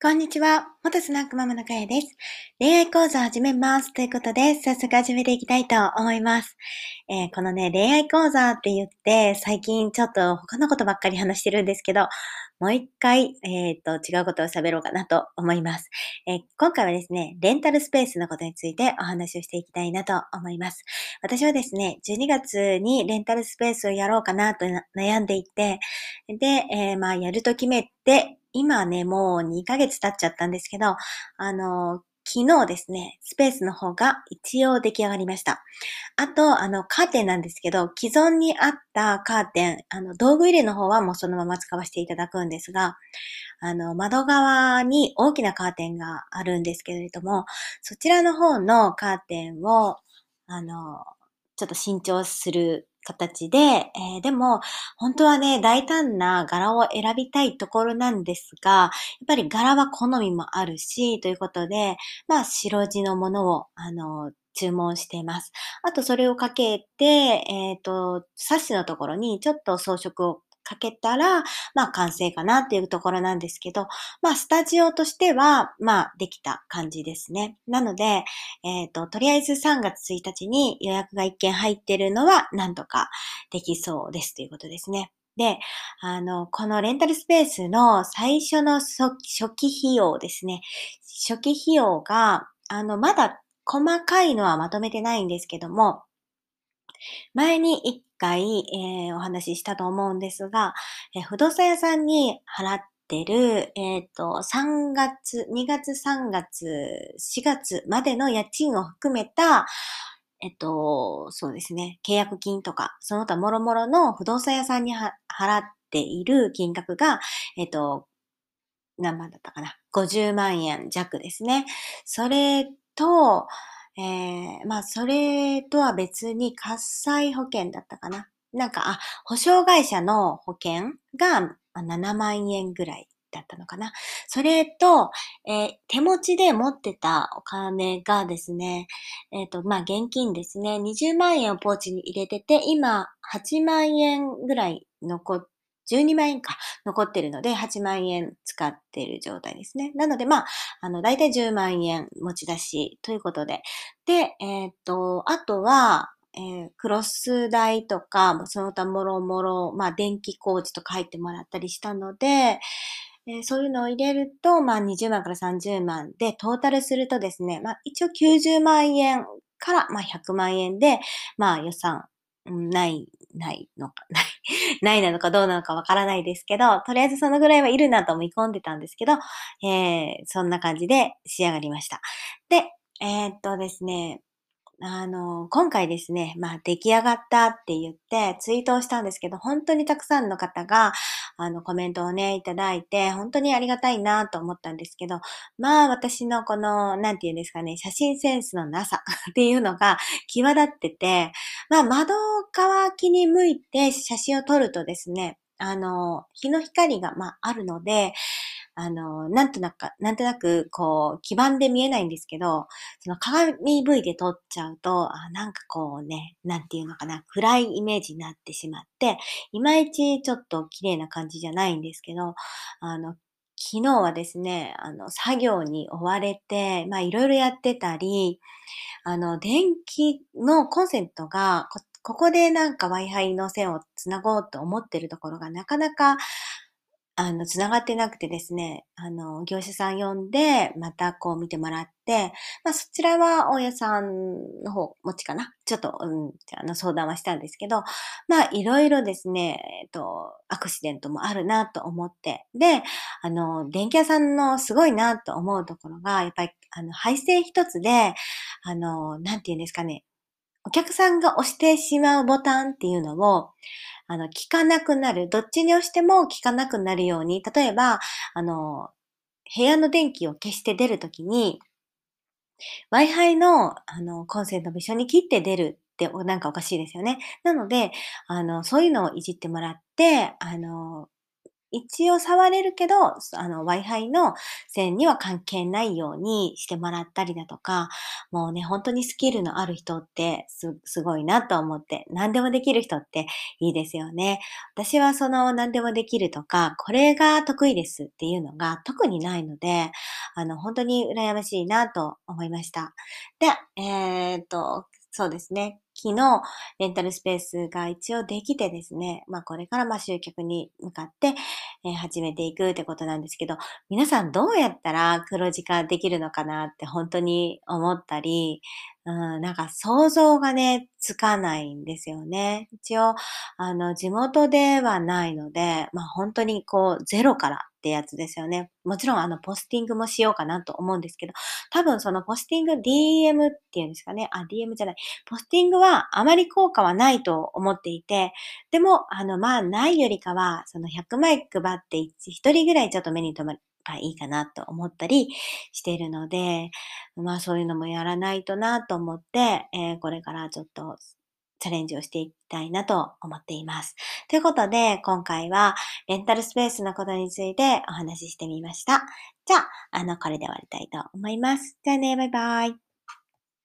こんにちは。元スナックママのかやです。恋愛講座を始めます。ということで、早速始めていきたいと思います。えー、このね、恋愛講座って言って、最近ちょっと他のことばっかり話してるんですけど、もう一回、えっ、ー、と、違うことを喋ろうかなと思います、えー、今回はですね、レンタルスペースのことについてお話をしていきたいなと思います。私はですね、12月にレンタルスペースをやろうかなと悩んでいて、で、えー、まあ、やると決めて、今ね、もう2ヶ月経っちゃったんですけど、けどあの、昨日ですね、スペースの方が一応出来上がりました。あと、あの、カーテンなんですけど、既存にあったカーテン、あの、道具入れの方はもうそのまま使わせていただくんですが、あの、窓側に大きなカーテンがあるんですけれども、そちらの方のカーテンを、あの、ちょっと新調する形で、えー、でも、本当はね、大胆な柄を選びたいところなんですが、やっぱり柄は好みもあるし、ということで、まあ、白地のものを、あの、注文しています。あと、それをかけて、えっ、ー、と、サッシのところにちょっと装飾をかけたら、まあ完成かなっていうところなんですけど、まあスタジオとしては、まあできた感じですね。なので、えっ、ー、と、とりあえず3月1日に予約が1件入ってるのはなんとかできそうですということですね。で、あの、このレンタルスペースの最初の初期費用ですね。初期費用が、あの、まだ細かいのはまとめてないんですけども、前に一回、えー、お話ししたと思うんですが、えー、不動産屋さんに払ってる、えっ、ー、と、3月、2月、3月、4月までの家賃を含めた、えっと、そうですね、契約金とか、その他もろもろの不動産屋さんに払っている金額が、えっと、何万だったかな ?50 万円弱ですね。それと、えー、まあ、それとは別に火災保険だったかな。なんか、あ、保証会社の保険が7万円ぐらいだったのかな。それと、えー、手持ちで持ってたお金がですね、えっ、ー、と、まあ、現金ですね。20万円をポーチに入れてて、今、8万円ぐらい残っ12万円か残ってるので、8万円使ってる状態ですね。なので、まあ、あの、だいたい10万円持ち出しということで。で、えっ、と、あとは、えー、クロス代とか、その他もろもろ、まあ、電気工事とか入ってもらったりしたので、えー、そういうのを入れると、まあ、20万から30万で、トータルするとですね、まあ、一応90万円から、まあ、100万円で、まあ、予算ない、ないのか、ない、ないなのかどうなのかわからないですけど、とりあえずそのぐらいはいるなと思い込んでたんですけど、えー、そんな感じで仕上がりました。で、えー、っとですね、あの、今回ですね、まあ出来上がったって言ってツイートをしたんですけど、本当にたくさんの方が、あの、コメントをね、いただいて、本当にありがたいなと思ったんですけど、まあ私のこの、なんて言うんですかね、写真センスのなさ っていうのが際立ってて、まあ窓側気に向いて写真を撮るとですね、あの、日の光が、まあ、あるので、あの、なんとなく、なんとなく、こう、基盤で見えないんですけど、その鏡 V で撮っちゃうと、あなんかこうね、なんていうのかな、暗いイメージになってしまって、いまいちちょっと綺麗な感じじゃないんですけど、あの、昨日はですね、あの、作業に追われて、ま、いろいろやってたり、あの、電気のコンセントがこ、こでなんか Wi-Fi の線をつなごうと思ってるところがなかなかあの、つながってなくてですね、あの、業者さん呼んで、またこう見てもらって、まあそちらは大家さんの方持ちかな？ちょっと、うん、あの相談はしたんですけど、まあいろいろですね、えっと、アクシデントもあるなと思って、で、あの、電気屋さんのすごいなと思うところが、やっぱり、あの、配線一つで、あの、なんて言うんですかね、お客さんが押してしまうボタンっていうのを、あの、聞かなくなる。どっちに押しても聞かなくなるように、例えば、あの、部屋の電気を消して出るときに、Wi-Fi の、あの、コンセントも一緒に切って出るってなんかおかしいですよね。なので、あの、そういうのをいじってもらって、あの、一応触れるけど、あの Wi-Fi の線には関係ないようにしてもらったりだとか、もうね、本当にスキルのある人ってす、すごいなと思って、何でもできる人っていいですよね。私はその何でもできるとか、これが得意ですっていうのが特にないので、あの、本当に羨ましいなと思いました。で、えー、っと、そうですね。昨日、レンタルスペースが一応できてですね、まあこれからまあ集客に向かって、えー、始めていくってことなんですけど、皆さんどうやったら黒字化できるのかなって本当に思ったり、うん、なんか想像がね、つかないんですよね。一応、あの、地元ではないので、まあ本当にこう、ゼロからってやつですよね。もちろんあの、ポスティングもしようかなと思うんですけど、多分そのポスティング DM っていうんですかね。あ、DM じゃない。ポスティングはあまり効果はないと思っていて、でも、あの、まあ、ないよりかは、その100枚配って1人ぐらいちょっと目に留まる。いいかなと思ったりしているので、まあそういうのもやらないとなと思って、えー、これからちょっとチャレンジをしていきたいなと思っています。ということで、今回はレンタルスペースのことについてお話ししてみました。じゃあ、あの、これで終わりたいと思います。じゃあね、バイバイ。